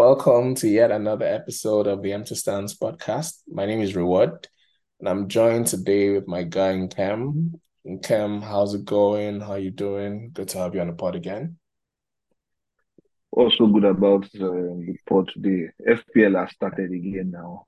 Welcome to yet another episode of the Empty Stands podcast. My name is Reward, and I'm joined today with my guy Nkem. Nkem, how's it going? How are you doing? Good to have you on the pod again. Also good about uh, the pod today. FPL has started again now.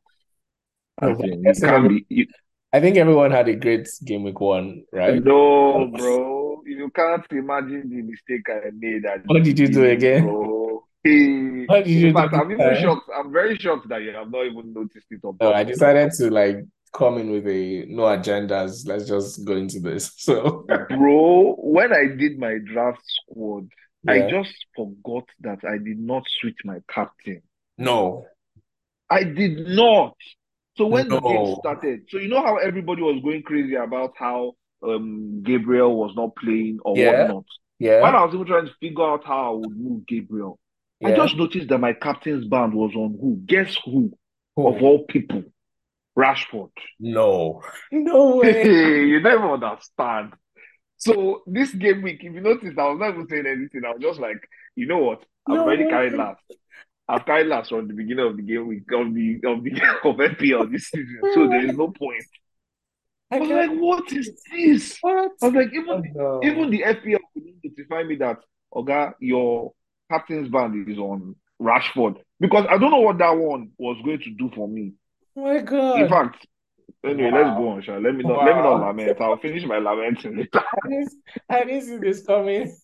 As Okay. in, you be. You, I think everyone had a great game week one, right? no, bro. You can't imagine the mistake I made at What did you do again? bro. Hey. What did you In fact, I'm this even shocked. I'm very shocked that you have not even noticed it on No, I decided to like come in with a no agendas. Let's just go into this. So Bro, when I did my draft squad, I just forgot that I did not switch my captain. No. I did not. So when the game started, so you know how everybody was going crazy about how um Gabriel was not playing or Yeah. whatnot. When Yeah. I was even trying to figure out how I would move Gabriel, I just noticed that my captain's band was on who? Guess who? Of all people? Rashford. No. No way. you never understand. So this game week, if you notice, I was not even saying anything. I was just like, you know what? I've No already carried last. I've carried last from the beginning of the game week of the of the of FPL this season. So there is no point. I I was like, what is this? What? I was like, Oh even no. even the FPL couldn't notify me that Oga, your captain's band is on Rashford. Because I don't know what that one was going to do for me. Oh my In God. fact, anyway, let's go on, Sha. Let me not let me not lament. I'll finish my lamenting later. I didn't, see this coming.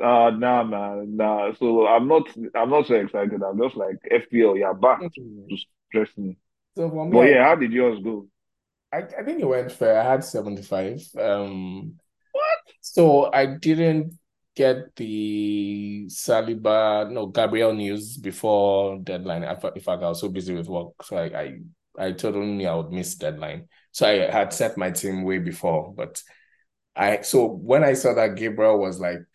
Uh nah man, nah. So I'm not I'm not so excited. I'm just like FPL, you're back to stress me. So for me, But I, yeah, how did yours go? I, I think it went fair. I had 75. Um, What? so I didn't get the Saliba, no, Gabriel news before deadline. In fact, I was so busy with work. So I, I, I totally knew I would miss deadline. So I had set my team way before. But I, so when I saw that Gabriel was like,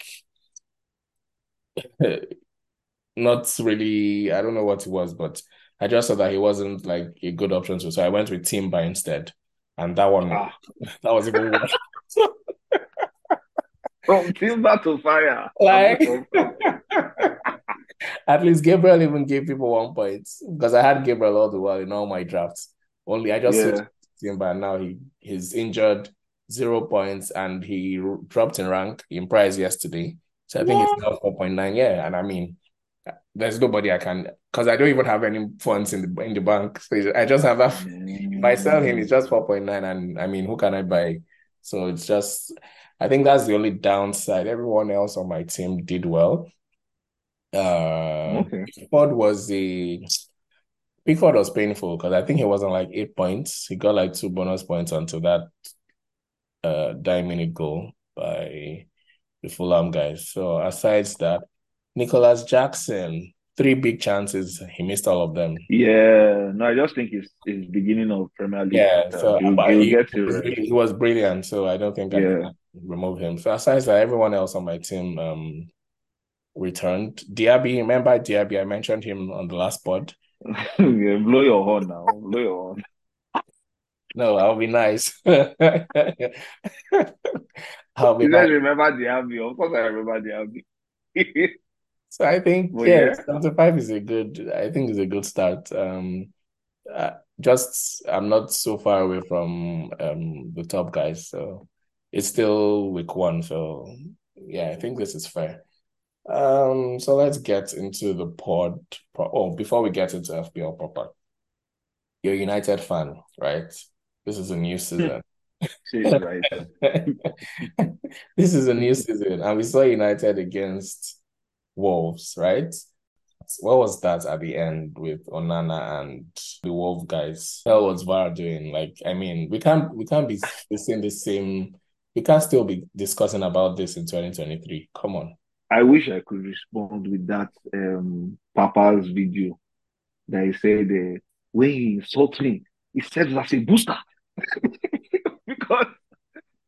not really, I don't know what it was, but I just saw that he wasn't like a good option. So I went with Timber instead. And that one, Ah, that was even worse. from timber to fire. Like, From- from- at least Gabriel even gave people one point because I had Gabriel all the while in all my drafts. Only I just switched Yeah. to Timber and now he he's injured, zero points, and he dropped in rank in price yesterday. So I think it's What? now 4.9. Yeah, and I mean, there's nobody I can because I don't even have any funds in the in the bank. So I just have that. If I sell him, it's just 4.9, and I mean, who can I buy? So it's just, I think that's the only downside. Everyone else on my team did well. Uh, Okay. Pickford was the Pickford was painful because I think he was on like eight points. He got like two bonus points until that uh nine minute goal by the Fulham guys. So aside that, Nicolas Jackson, three big chances, he missed all of them. Yeah. No, I just think it's it's beginning of Premier League. Yeah, Uh, so but he'll he get right. he was brilliant. So I don't think I Yeah. can remove him. So aside that, everyone else on my team um returned. Diaby, remember Diaby? I mentioned him on the last pod. Yeah, blow your horn now. Blow your horn. No, I'll be nice. I'll be You nice. guys remember Abbey? Of course, I remember Abbey. So I think But yeah, yeah, 75 is a good. I think is a good start. Um, uh, just I'm not so far away from um the top guys, so it's still week one. So yeah, I think this is fair. Um, so let's get into the pod. Pro oh, before we get into FPL proper, you're a United fan, right? This is a new season. right. This is a new season, and we saw United against Wolves, right? What was that at the end with Onana and the Wolf guys? How was VAR doing? Like, I mean, we can't we can't be facing the same. We can't still be discussing about this in 2023. Come on. I wish I could respond with that um Papa's video that he said uh, when he insults me, he says as a booster. Because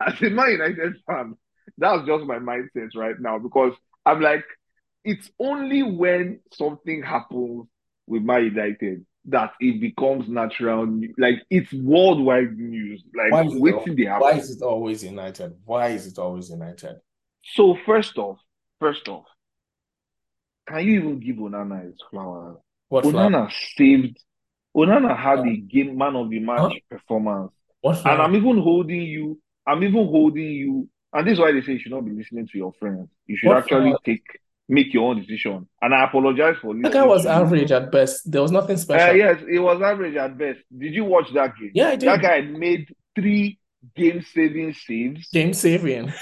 as a Man United fan, that's just my mindset right now. Because I'm like, it's only when something happens with Man United that it becomes natural. Like it's worldwide news. Like Why is it why is it always United? Why is it always United? So first off, first off, can you even give Onana his flowers? What flower? Onana saved. Onana had a game man of the match huh? performance, What and? I'm even holding you. I'm even holding you. And this is why they say you should not be listening to your friends. You should What actually flower? take make your own decision. And I apologize for That guy was average at best. There was nothing Uh, special. yes, it was average at best. Did you watch that game? Yeah, I did. That guy made three game-saving saves. Game saving.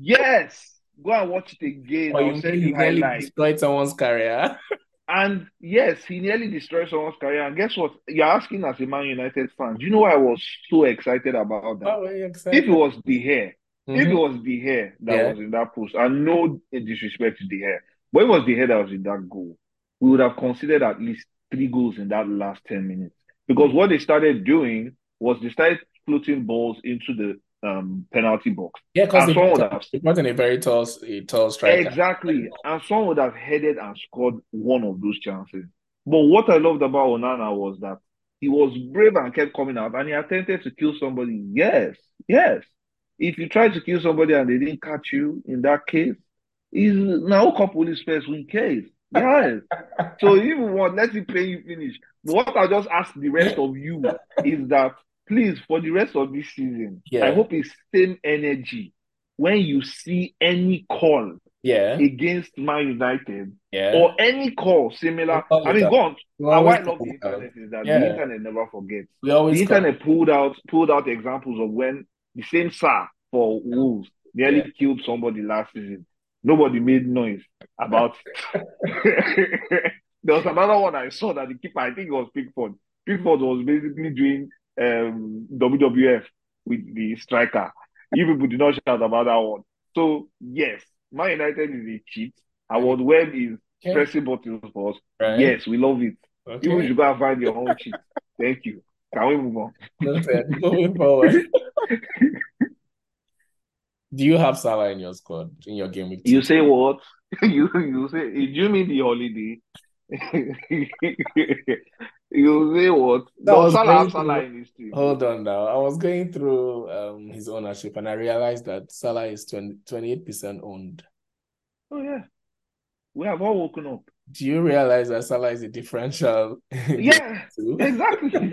Yes, go and watch it again. Or I'll you send you he nearly destroyed someone's career? And yes, he nearly destroyed someone's career. And guess what? You're asking as a Man United fan. Do you know why I was so excited about that? You If it was the hair, if it hmm was the hair that Yeah. was in that post, and no disrespect to the hair, but it was the was in that goal, we would have considered at least three goals in that last 10 minutes. Because what they started doing was they started floating balls into the um, penalty box. Yeah, because And they someone would have they brought a very tall, a tall striker. exactly, and someone would have headed and scored one of those chances. But what I loved about Onana was that he was brave and kept coming out, and he attempted to kill somebody. Yes, yes. If you try to kill somebody and they didn't catch you in that case, is now couple police first win case. Yes. So even what let it play you finish. But what I just ask the rest of you is that please for the rest of this season, I hope it's same energy when you see any call Yeah. against Man United Yeah. or any call similar. I mean, out. go on. We And always why I love the it out. internet is that the Yeah. internet never forgets. We The always call. internet pulled out pulled out examples of when the same Sá for Wolves nearly Yeah. killed somebody last season. Nobody made noise about it. there was another one I saw that the keeper, I think it was Pickford. Pickford was basically doing um, WWF with the striker. You people did not shout about that one. So yes, Man United is a cheat. Our web is Okay. pressing buttons for us. Right. Yes, we love it. You Okay. should go and find your own cheat. Thank you. Can we move on? Noted. Moving forward. Do you have Salah in your squad in your game week You say what? You you say do you mean the holiday? you say what? Does Salah Salah in his team? Hold on now. I was going through um his ownership and I realized that Salah is 20, 28% owned. Oh yeah, we have all woken up. Do you realize that Salah is a differential Yeah, exactly.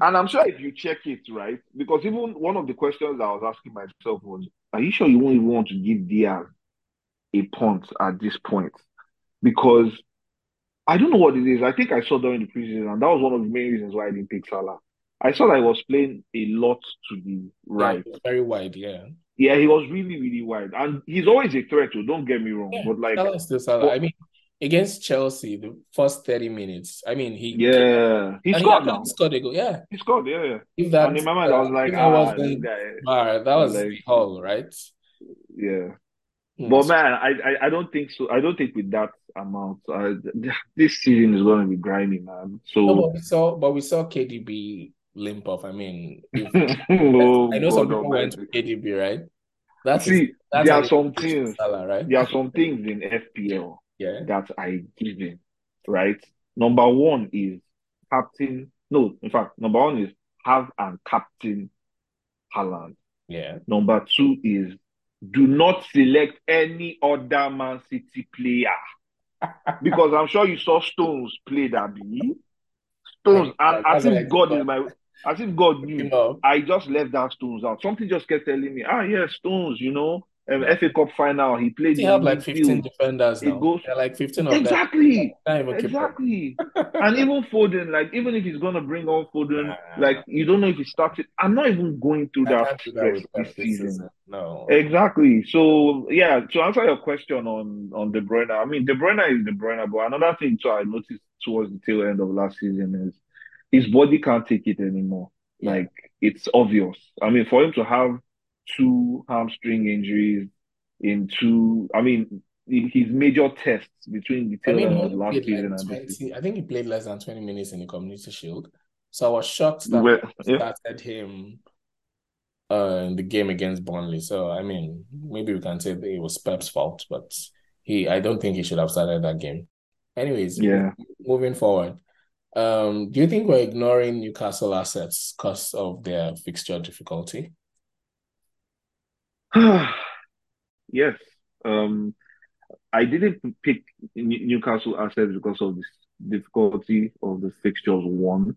And I'm sure if you check it, right? Because even one of the questions I was asking myself was, are you sure you won't even want to give Diaz a punt at this point? Because I don't know what it is. I think I saw during the preseason, and that was one of the main reasons why I didn't pick Salah. I saw that he was playing a lot to the right. it's very wide, yeah. Yeah, he was really, really wide. And he's always a threat, too, don't get me wrong. Yeah, But like, Salah is still Salah. but I mean, against Chelsea, the first 30 minutes, I mean, he yeah, he he scored actually now. scored a goal. Yeah, He scored, yeah, yeah. if that And in my mind, I uh, was like, if that ah, this wasn't guy, that was like, Hall, right? yeah. Hmm, But man, I, I, I don't think so. I don't think with that amount, uh, this season is going to be grimy, man. No, So, but we saw, but we saw KDB limp off. I mean, if oh I know some people went to KDB, right? That is See, that's there are some things. Salah, right? There are some things in FPL Yeah, that I give in, right? Number one is captain. No, in fact, number one is have and captain Haaland. yeah. Number two is do not select any other Man City player because I'm sure you saw Stones play that be Stones, and as if God is my, as if God Him knew. up. I just left that Stones out. Something just kept telling me, ah, yeah, Stones, you know, um, Yeah. FA Cup final, he played He in have like 15 midfield. defenders It now. goes There are like 15 of them. exactly, Can't even keep up. exactly. And even Foden, like even if he's gonna bring on Foden, Nah, like you don't know if he started. I'm not even going through I that can't that this this season. season. No. Exactly. So yeah, to answer your question on on De Bruyne, I mean De Bruyne is De Bruyne, but another thing too I noticed towards the tail end of last season is his body can't take it anymore. Yeah. Like it's obvious. I mean, for him to have two hamstring injuries in two, I mean, in his major tests between the I tail mean, end of last season like and this season. I think he played less than 20 minutes in the Community Shield. So I was shocked that Well, yeah, started him uh, in the game against Burnley. So I mean, maybe we can say that it was Pep's fault, but he I don't think he should have started that game. Anyways, yeah. moving forward. Um, do you think we're ignoring Newcastle assets because of their fixture difficulty? Yes. Um, I didn't pick Newcastle assets because of the difficulty of the fixtures. One,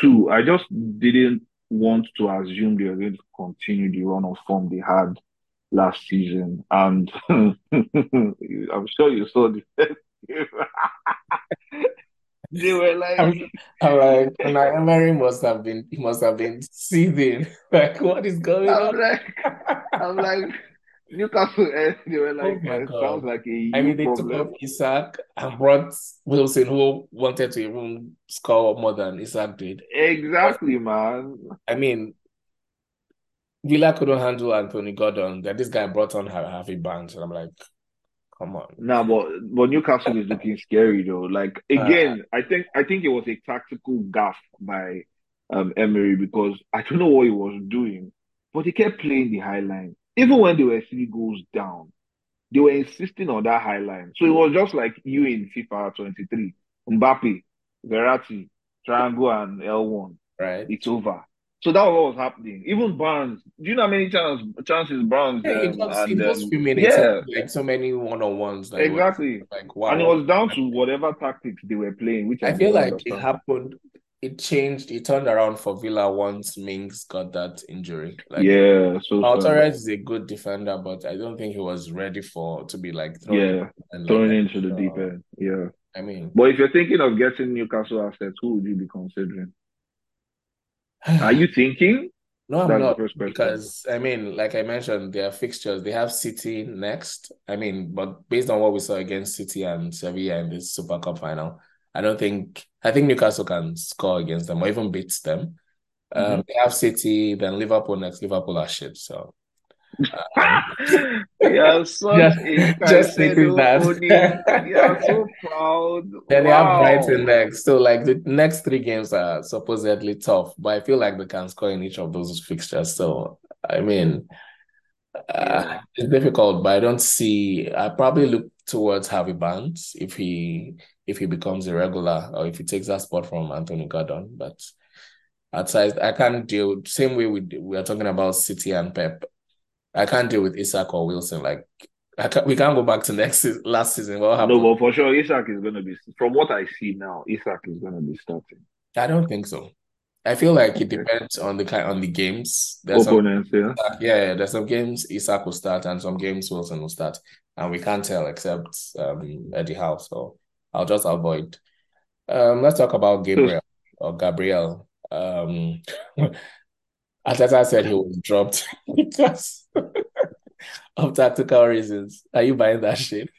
two, I just didn't want to assume they were going to continue the run of form they had last season, and I'm sure you saw the they were like, I'm, I'm like, Unai Emery must have been, he must have been seething. Like, what is going I'm on? like, I'm like, Newcastle, and they were Oh like, my eh, sounds like a I mean, they took problem. off Isak and brought Wilson, who wanted to even score more than Isak did. Exactly, man. I mean, Villa couldn't handle Anthony Gordon. That this guy brought on Har- Harvey Barnes, and I'm like, come on. Nah, but but Newcastle is looking scary though. Like Uh, again, I think I think it was a tactical gaffe by um Emery because I don't know what he was doing, but he kept playing the high line. Even when they were three goals down, they were insisting on that high line. So it was just like you in FIFA 23. Mbappe, Verratti, Triangle and L1. right? It's over. So that was what was happening. Even Barnes, do you know how many chance, chances Barnes Yeah, um, it got and um, few minutes, yeah, like so many one-on-ones that it was exactly. like, And it was down to whatever tactics they were playing, which I I feel like it happened, it changed, it turned around for Villa once Mings got that injury. Like Yeah, so. Torres is a good defender, but I don't think he was ready for to be like thrown Yeah, like thrown that. into the deep uh, end. Yeah. I mean, But if you're thinking of getting Newcastle assets, who would you be considering? Are you thinking? no, I'm not because I mean, like I mentioned, their fixtures, they have City next. I mean, but based on what we saw against City and Sevilla in this Super Cup final, I don't think I think Newcastle can score against them or even beat them. Um, they have City, then Liverpool next. Liverpool are shit, so um, You're such just just thinking that. You're so proud. Then they have Brighton next. So like the next three games are supposedly tough, but I feel like they can score in each of those fixtures. So I mean, uh, it's difficult, but I don't see. I probably look towards Harvey Barnes if he if he becomes a regular or if he takes that spot from Anthony Gordon. But outside, I can't deal. Same way we we are talking about City and Pep. I can't deal with Isak or Wilson. Like I can't, we can't go back to next last season. What happened? No, but for sure, Isak is going to be, from what I see now, Isak is going to be starting. I don't think so. I feel like it depends on the kind on the games. There's some Opponents, yeah. yeah, yeah, there's some games Isak will start and some games Wilson will start, and we can't tell except um Eddie Howe. So I'll just avoid. Um, let's talk about Gabriel or Gabriel. Um, Arteta said he was dropped because of tactical reasons. Are you buying that shit?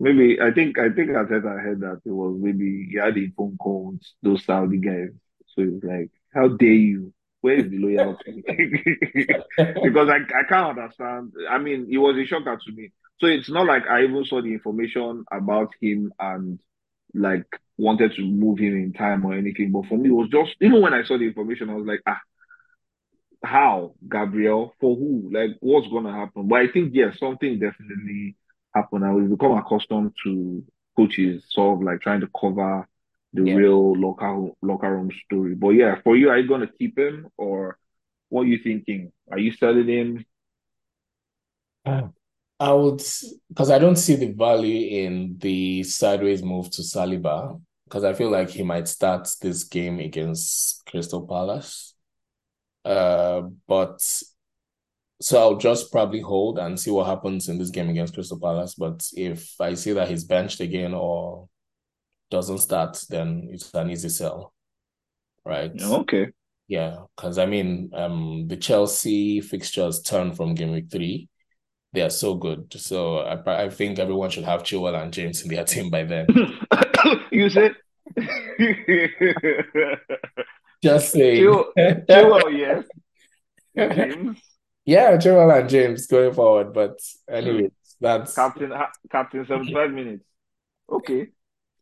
Maybe, I think, I think Arteta heard that it was maybe he had a phone call with those Saudi guys. So it's like, how dare you? Where is the loyalty? Because I, I can't understand. I mean, it was a shocker to me. So it's not like I even saw the information about him and like wanted to move him in time or anything. But for me, it was just even when I saw the information, I was like, ah, how Gabriel for who? Like, what's gonna happen? But I think yes, something definitely happened. and we've become accustomed to coaches sort of like trying to cover the Yeah. real locker locker room story. But yeah, for you, are you gonna keep him or what are you thinking? Are you selling him? I would, because I don't see the value in the sideways move to Saliba, because I feel like he might start this game against Crystal Palace. Uh, but so I'll just probably hold and see what happens in this game against Crystal Palace. But if I see that he's benched again or doesn't start, then it's an easy sell, right? Okay. Yeah, because I mean, um, the Chelsea fixtures turn from game week three. They are so good. So I, I think everyone should have Chilwell and James in their team by then. you said Just saying. Chill, Chilwell, yes. James, Yeah, Chilwell and James going forward. But anyway, that's captain, captain, seventy-five minutes. Okay.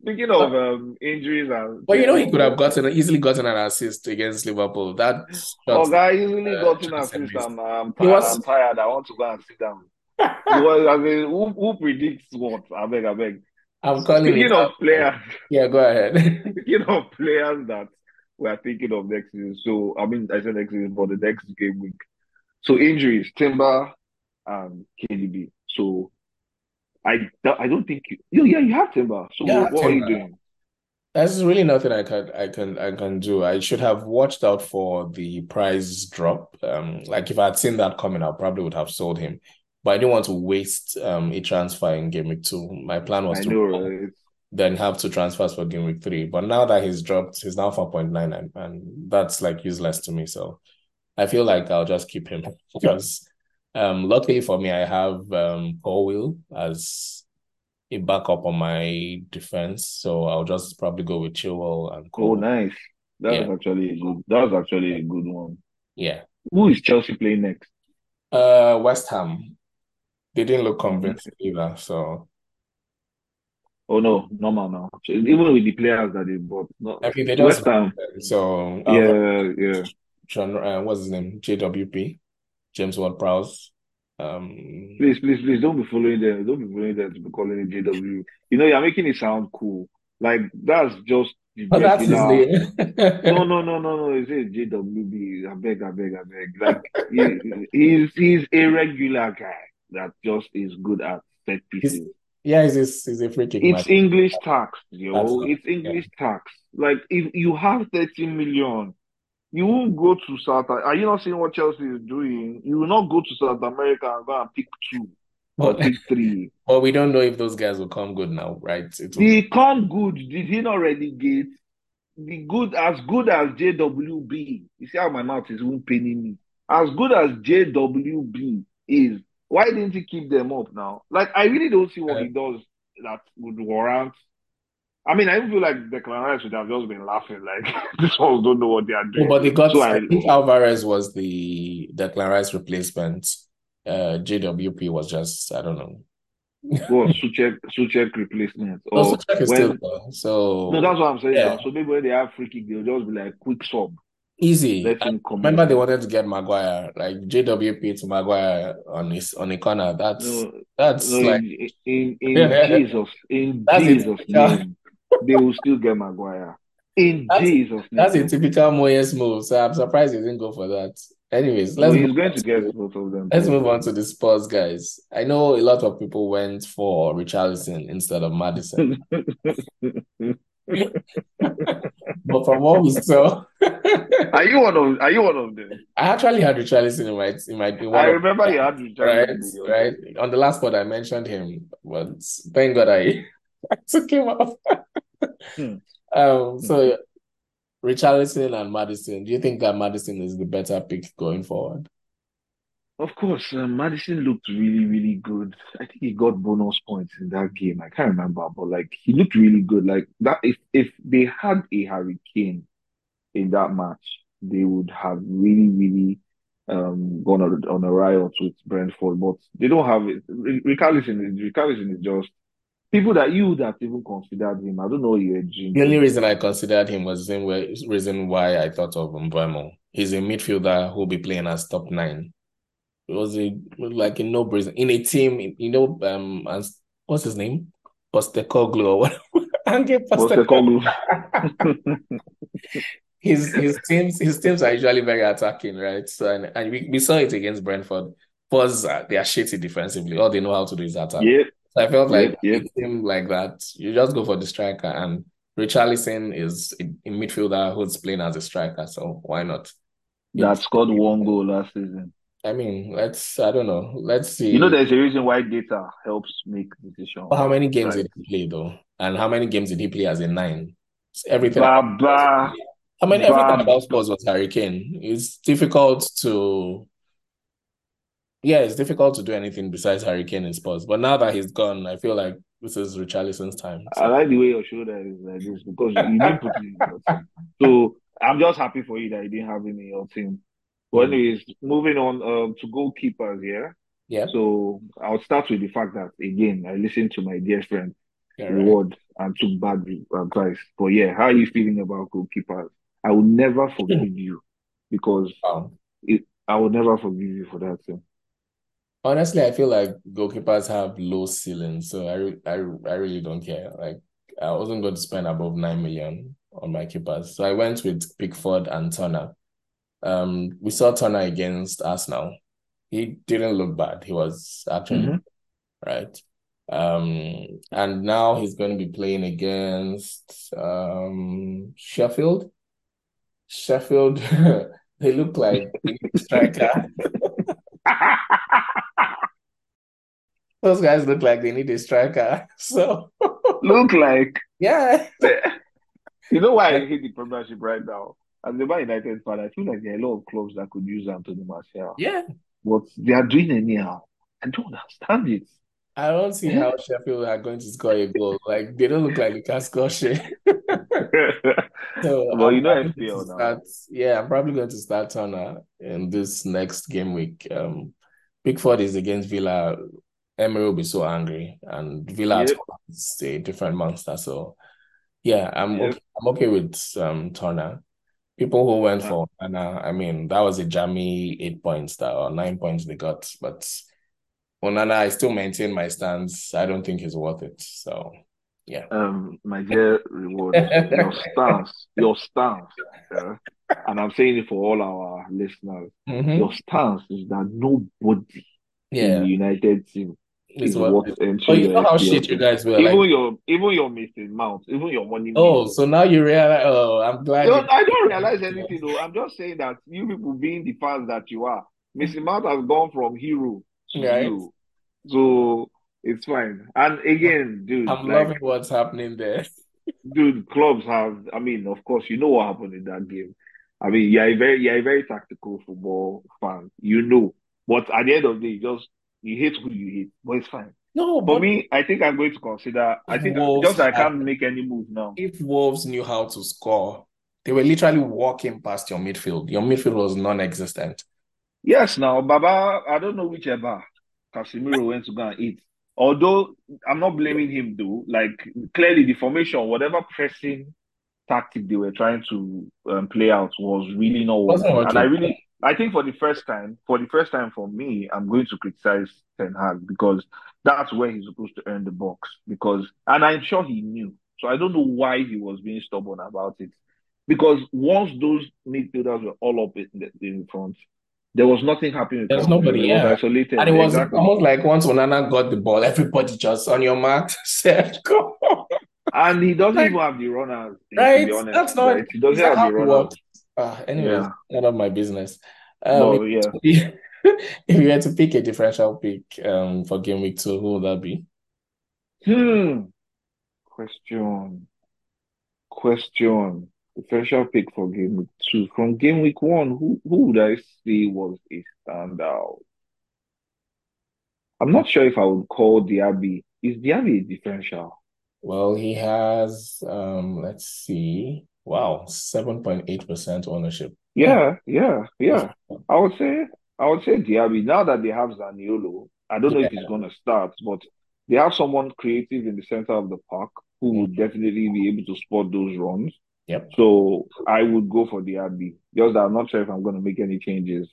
Speaking of um injuries and But you know, he could have gotten easily gotten an assist against Liverpool. That oh, guy easily uh, got in Chelsea assist. I'm, I'm tired. was I'm tired. I want to go and sit down. Was, I mean, who, who predicts what? I beg, I beg. I'm calling Speaking of players, Yeah, go ahead. speaking of players that we are thinking of next season. So, I mean, I said next season, but the next game week. So, injuries. Timber and KDB. So I I don't think you. you yeah, you have Timber. So Yeah, what, what are you doing? There's really nothing I can I can I can do. I should have watched out for the price drop. Um, like if I had seen that coming, I probably would have sold him. But I didn't want to waste um a transfer in game week two. My plan was I to know, right? then have two transfers for game week three. But now that he's dropped, he's now 4.9 and, and that's like useless to me. So I feel like I'll just keep him because um luckily for me I have um Colwill as a backup on my defense. So I'll just probably go with Chilwell and Oh, nice. That's Yeah, actually a good. That's actually a good one. yeah. Who is Chelsea playing next? Uh West Ham. They didn't look Mm. convincing either. So Oh no, normal now. Even with the players that they bought, not I mean they West just Ham. so Yeah, yeah. John uh, what's his name? JWP, James Ward-Prowse. Um Please, please, please don't be following them. Don't be following them to be calling it JW. You know, you're making it sound cool. Like that's just Oh, that's his name. No, no, no, no, no. It's a JWB. I beg, I beg, I beg. Like he, he's he's a regular guy that just is good at set He's, pieces. yeah, he's a, he's a free kick It's man. English tax, That's yo. not, It's yeah. English tax. Like if you have 13 million, you won't go to South. Are you not seeing what Chelsea is doing? You will not go to South America and go and pick two or pick three. but we don't know if those guys will come good now, right? Will The come good, did he not relegate? The good as good as JWB. You see how my mouth is even paining me. As good as JWB is, why didn't he keep them up now? Like I really don't see what uh, he does that would warrant. I mean, I even feel like Declan Rice would have just been laughing, like these ones don't know what they are no, doing. but they got So I I think Alvarez was the Declan Rice replacement. Uh JWP was just I don't know. was Souček Souček replacement. No, Or Souček is still when there. no, So that's what I'm saying yeah. So maybe when they have free kick, they'll just be like quick sub, easy. let him come remember they wanted to get Maguire, like JWP to Maguire on his on a corner. That's No, that's no, like in in in Jesus, in that's Jesus' name, they will still get Maguire. In that's Jesus' that's a name. typical Moyes move. So I'm surprised he didn't go for that. Anyways, let's move he's going on to get both of them let's move on to the Spurs guys. I know a lot of people went for Richarlison instead of Maddison. But from what we saw, Are you one of are you one of them? I actually had Richarlison in my in my in one I of remember you had right, Richarlison your right. On the last pod, I mentioned him, but thank God I, I took him off. Hmm. Um, Hmm. so Richarlison and Maddison, do you think that Maddison is the better pick going forward? Of course, uh, Maddison looked really, really good. I think he got bonus points in that game. I can't remember, but like he looked really good. Like that, if if they had a Harry Kane in that match, they would have really, really um gone on, on a riot with Brentford. But they don't have it. Ri- Richarlison is Richarlison is just people that you would have even considered him. I don't know you're The only reason I considered him was the same way, reason why I thought of Mbeumo. He's a midfielder who'll be playing as top nine. It was a like a no-brainer in a team, you know, um, as what's his name? Postecoglou or whatever. Ange Postecoglou. His his teams his teams are usually very attacking, right? So and, and we, we saw it against Brentford. Spurs uh, they are shitty defensively. All they know how to do is attack. Yep, So I felt like yep. a team like that, you just go for the striker. And Richarlison is a, a midfielder who's playing as a striker, so why not? That scored one goal last season. I mean, let's I don't know. Let's see. You know, there's a reason why data helps make decisions, How many games right? did he play though? And how many games did he play as a nine? It's everything Baba, I mean, everything about Spurs was Harry Kane. It's difficult to, yeah, it's difficult to do anything besides Harry Kane in Spurs. But now that he's gone, I feel like this is Richarlison's time. I like the way your shoulder is like this because you didn't put it in your team. So I'm just happy for you that you didn't have him in your team. But mm, anyways, moving on um, to goalkeepers here. yeah, So I'll start with the fact that again, I listened to my dear friend yeah, right. And took bad advice. But yeah, how are you feeling about goalkeepers? I will never forgive you because Wow. it, I will never forgive you for that thing. Honestly, I feel like goalkeepers have low ceilings, so I, re- I, I really don't care. Like, I wasn't going to spend above 9 million on my keepers. So I went with Pickford and Turner. Um, we saw Turner against Arsenal. he didn't look bad. He was actually Mhm. right. Um, and now he's going to be playing against um Sheffield. Sheffield, they look like they need a striker. Those guys look like they need a striker. So Look like yeah. you know why I hate the Premiership right now. As a Man United fan, I feel like there are a lot of clubs that could use Anthony Martial, Yeah. but they are doing anyhow. I don't understand it. I don't see how Sheffield are going to score a goal. Like they don't look like they can score shit. So Well, I'm you know probably going FPL to now. start. Yeah, I'm probably going to start Turner in this next game week. Um, Pickford is against Villa. Emery will be so angry, and Villa Yep. is a different monster. So yeah, I'm Yep. okay. I'm okay with um Turner. People who went Uh, for Onana, I mean, that was a jammy eight points that or nine points they got, but Onana, I still maintain my stance. I don't think he's worth it. So yeah. Um, my dear reward, your stance, your stance, yeah, and I'm saying it for all our listeners, Mhm. your stance is that nobody in the United team is worth. Oh, you know how shit you guys were Even like. your, even your Mason Mount, even your money Oh, so now you realize. Oh, I'm glad. I don't realize anything though. I'm just saying that you people being the fans that you are, Mason Mount has gone from hero to Right. zero. So it's fine. And again, dude, I'm like loving what's happening there. dude, clubs have I mean, of course, you know what happened in that game. I mean, you're a very you're a very tactical football fan. You know. But at the end of the day, just you hate who you hate. But it's fine. No, For but me, I think I'm going to consider I think Wolves just I can't make any move now. if Wolves knew how to score, they were literally walking past your midfield. Your midfield was non-existent. Yes, now Baba, I don't know which whichever Casemiro went to go and eat. Although I'm not blaming him though. Like clearly the formation, whatever pressing tactic they were trying to um, play out was really not working. And I really, I think for the first time, for the first time for me, I'm going to criticize Ten Hag because that's where he's supposed to earn the box. Because, and I'm sure he knew. So I don't know why he was being stubborn about it. Because once those midfielders were all up in the in front, there was nothing happening with There's nobody, He was isolated. And it was Exactly. almost like once Onana got the ball, everybody just on your mark said, go. And he doesn't Like, even have the runners, to right? be honest, That's not, right? He doesn't have the it runners. works? Uh, anyways, Yeah. none of my business. Um, if, yeah. if you had to pick a differential pick um for game week two, who would that be? Hmm. Question. Question. Differential pick for game week two. From game week one, who who would I say was a standout? I'm not sure if I would call Diaby. Is Diaby a differential? Well, he has um, let's see. Wow, 7.8% ownership. Yeah, Yeah, yeah. I would say I would say Diaby. Now that they have Zaniolo, I don't know if he's gonna start, but they have someone creative in the center of the park who Mm, would definitely be able to spot those runs. Yep. So I would go for Diaby. Just that I'm not sure if I'm gonna make any changes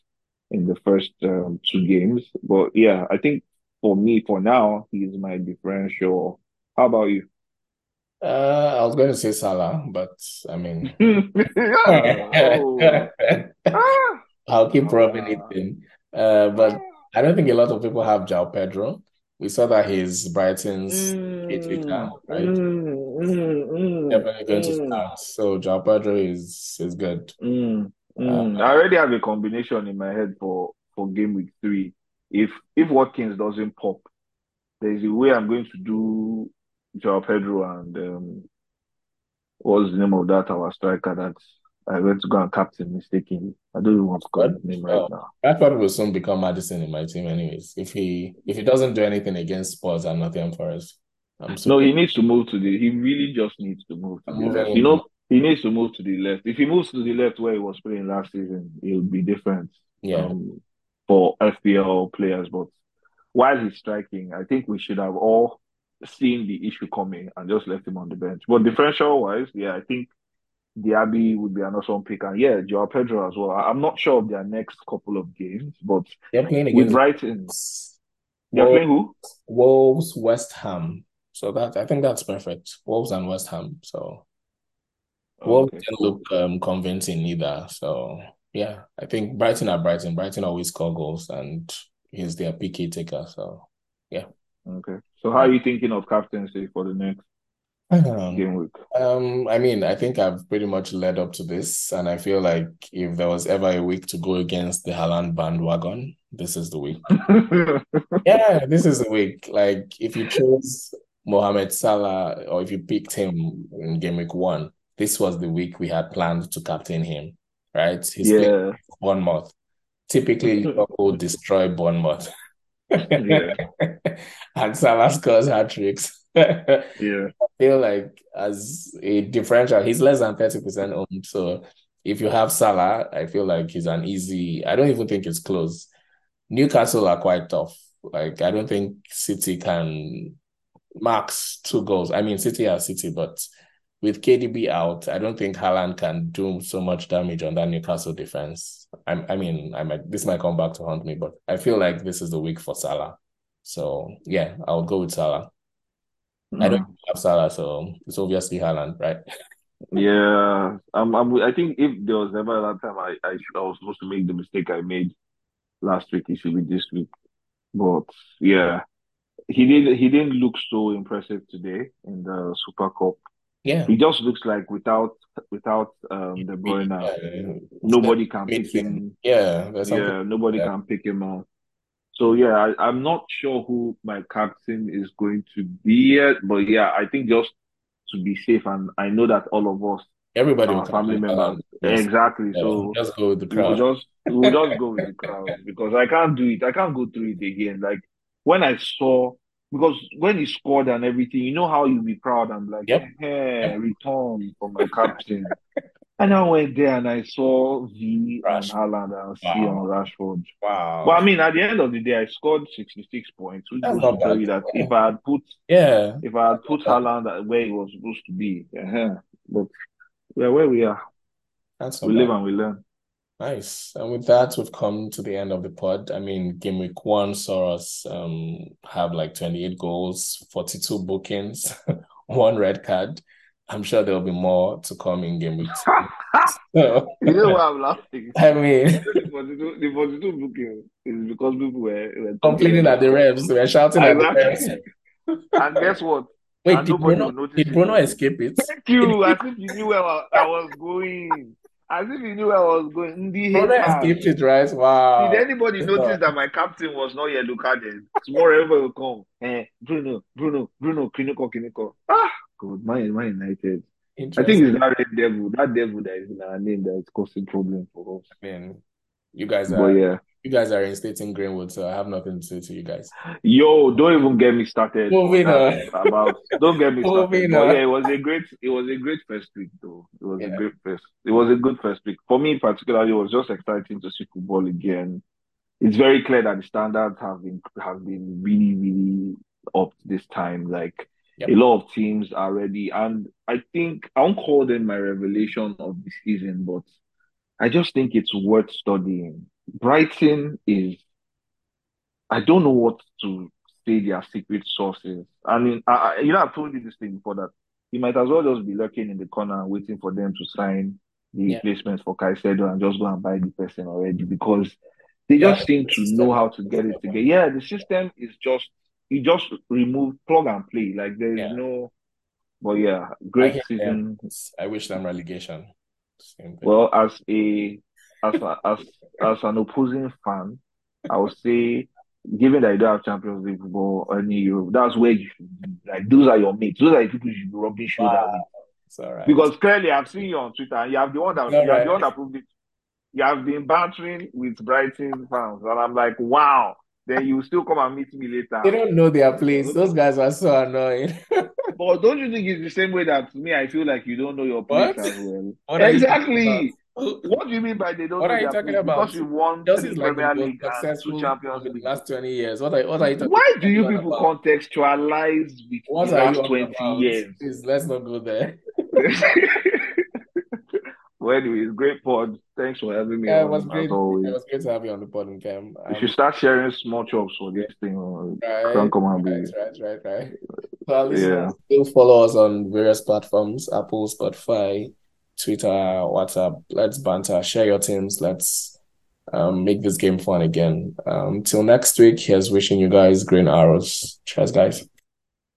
in the first um, two games. But yeah, I think for me, for now, he's my differential. How about you? Uh, I was going to say Salah, but I mean, Oh. Ah. I'll keep rubbing it in. Uh, but. I don't think a lot of people have João Pedro. We saw that he's Brighton's hitmaker, Mm, right? mm, mm, Definitely going to mm, start. So João Pedro is is good. mm. I already have a combination in my head for for game week three. If if Watkins doesn't pop, there's a way I'm going to do João Pedro and um, what's the name of that our striker that I went to go and captain mistakenly. I don't even want to call his name right uh, now. Rashford will soon become Maddison in my team, anyways. If he if he doesn't do anything against Spurs and Nottingham Forest, I'm No, he needs to move to the. He really just needs to move to the left. You know, he needs to move to the left. If he moves to the left where he was playing last season, it'll be different Yeah. um, for FPL players. But while he's striking, I think we should have all seen the issue coming and just left him on the bench. But differential wise, yeah, I think Diaby would be an awesome pick. And yeah, Joao Pedro as well. I'm not sure of their next couple of games, but They're playing with against Brighton, they're playing who? Wolves, West Ham. So that I think that's perfect. Wolves and West Ham. So Wolves Okay, didn't look um, convincing either. So yeah, I think Brighton are Brighton. Brighton always score goals, and he's their PK taker. So yeah. Okay. So how are you thinking of captaincy for the next Um, game week? um, I mean, I think I've pretty much led up to this, and I feel like if there was ever a week to go against the Haaland bandwagon, this is the week. Yeah, this is the week. Like if you chose Mohamed Salah or if you picked him in game week one, this was the week we had planned to captain him, right? He's playing Yeah. Bournemouth. Typically, Liverpool destroy Bournemouth. Yeah. And Salah scores hat tricks. yeah. I feel like as a differential, he's less than 30% owned. So if you have Salah, I feel like he's an easy, I don't even think it's close. Newcastle are quite tough. Like I don't think City can max two goals. I mean, City are City, but with KDB out, I don't think Haaland can do so much damage on that Newcastle defense. I, I mean, I might this might come back to haunt me, but I feel like this is the week for Salah. So yeah, I'll go with Salah. I don't mm-hmm. have Salah, so it's obviously Haaland, right? Yeah, I'm, I'm, I think if there was ever that time I, I, should, I was supposed to make the mistake I made last week, it should be this week. But yeah, he did. He didn't look so impressive today in the Super Cup. Yeah. He just looks like without without um De Bruyne, Yeah, nobody can pick him. Yeah. Yeah, nobody Yeah. can pick him out. So yeah, I, I'm not sure who my captain is going to be yet, but yeah, I think just to be safe, and I know that all of us Everybody will our family members. Haaland. Yes. Exactly. Yeah, So just go with the crowd. we will just we will just go with the crowd because I can't do it. I can't go through it again. Like when I saw because when he scored and everything, you know how you be proud. I'm like, Yep. hey, return for my captain. and I went there and I saw V Rash. Haaland and C Wow. on Rashford. Wow. But I mean, at the end of the day, I scored 66 points, which That's goes not to tell you that if I had put Yeah, if I had put Haaland where he was supposed to be, uh but we're where we are. that's We live bad. and we learn. Nice. And with that, we've come to the end of the pod. I mean, game week one saw us um have like 28 goals, 42 bookings, one red card. I'm sure there'll be more to come in game week two. So, You know why I'm laughing? I mean, The 42, the 42 booking is because people were, were complaining at the refs, we're shouting at the refs. And guess what? Wait, And did Bruno, did it. Bruno escape it? Thank you. I think you knew where I was going. As if you knew where I was going. Haters. escaped it, right? Wow. Did anybody notice that my captain was not yellow carded? Tomorrow everybody will come. Eh, Bruno, Bruno, Bruno, Kiniko, Kiniko. Ah, God, Man, Man United. I think it's that red devil, that devil that is in our name that is causing problem for us. I mean, you guys But are yeah. you guys are instating Greenwood, so I have nothing to say to you guys. Yo, don't even get me started Moving on. about don't get me started. But yeah, it was a great it was a great first week though. It was a great first it was a good first week. For me particularly it was just exciting to see football again. It's very clear that the standards have been have been really, really up this time. Like Yep. a lot of teams are ready and I think I won't call them my revelation of the season, but I just think it's worth studying. Brighton is I don't know what to say their secret sources. I mean, I, I, you know, I've told you this thing before that he might as well just be lurking in the corner waiting for them to sign the Yeah. replacement for Caicedo and just go and buy the person already because they Yeah, just seem the to system know how to get it together. Yeah, the system is just you just remove plug and play. Like there is Yeah. no, but yeah, I great them. season. I wish them relegation. Well, as a as a, as as an opposing fan, I would say, given that you don't have Champions League football or any Europe, that's where you should be. Like those are your mates. Those are the people you should be rubbing shoulders Wow. with. It's all right. Because clearly, I've seen you on Twitter, you have the one that you have right. the one that proved it. You have been bantering with Brighton fans, and I'm like, wow. Then you still come and meet me later. They don't know their place. Those guys are so annoying. But don't you think it's the same way that to me? I feel like you don't know your place What? as well. What you Exactly. What do you mean by they don't What know are you talking place? about? Because you won Chelsea is like the Premier League and successful Champions of the last 20 years. What are, what are you talking Why do you people about? contextualize with What the last 20 about? years? Please, let's not go there. Well, anyways, great pod. Thanks for having me Yeah, it on, was as great. It was great to have you on the pod, Cam. We Um, should start sharing small chops for this thing. or right, and right, be. right, right, right. Yeah. still follow us on various platforms, Apple, Spotify, Twitter, WhatsApp. Let's banter, share your teams. Let's um, make this game fun again. Um, till next week, here's wishing you guys green arrows. Cheers, guys.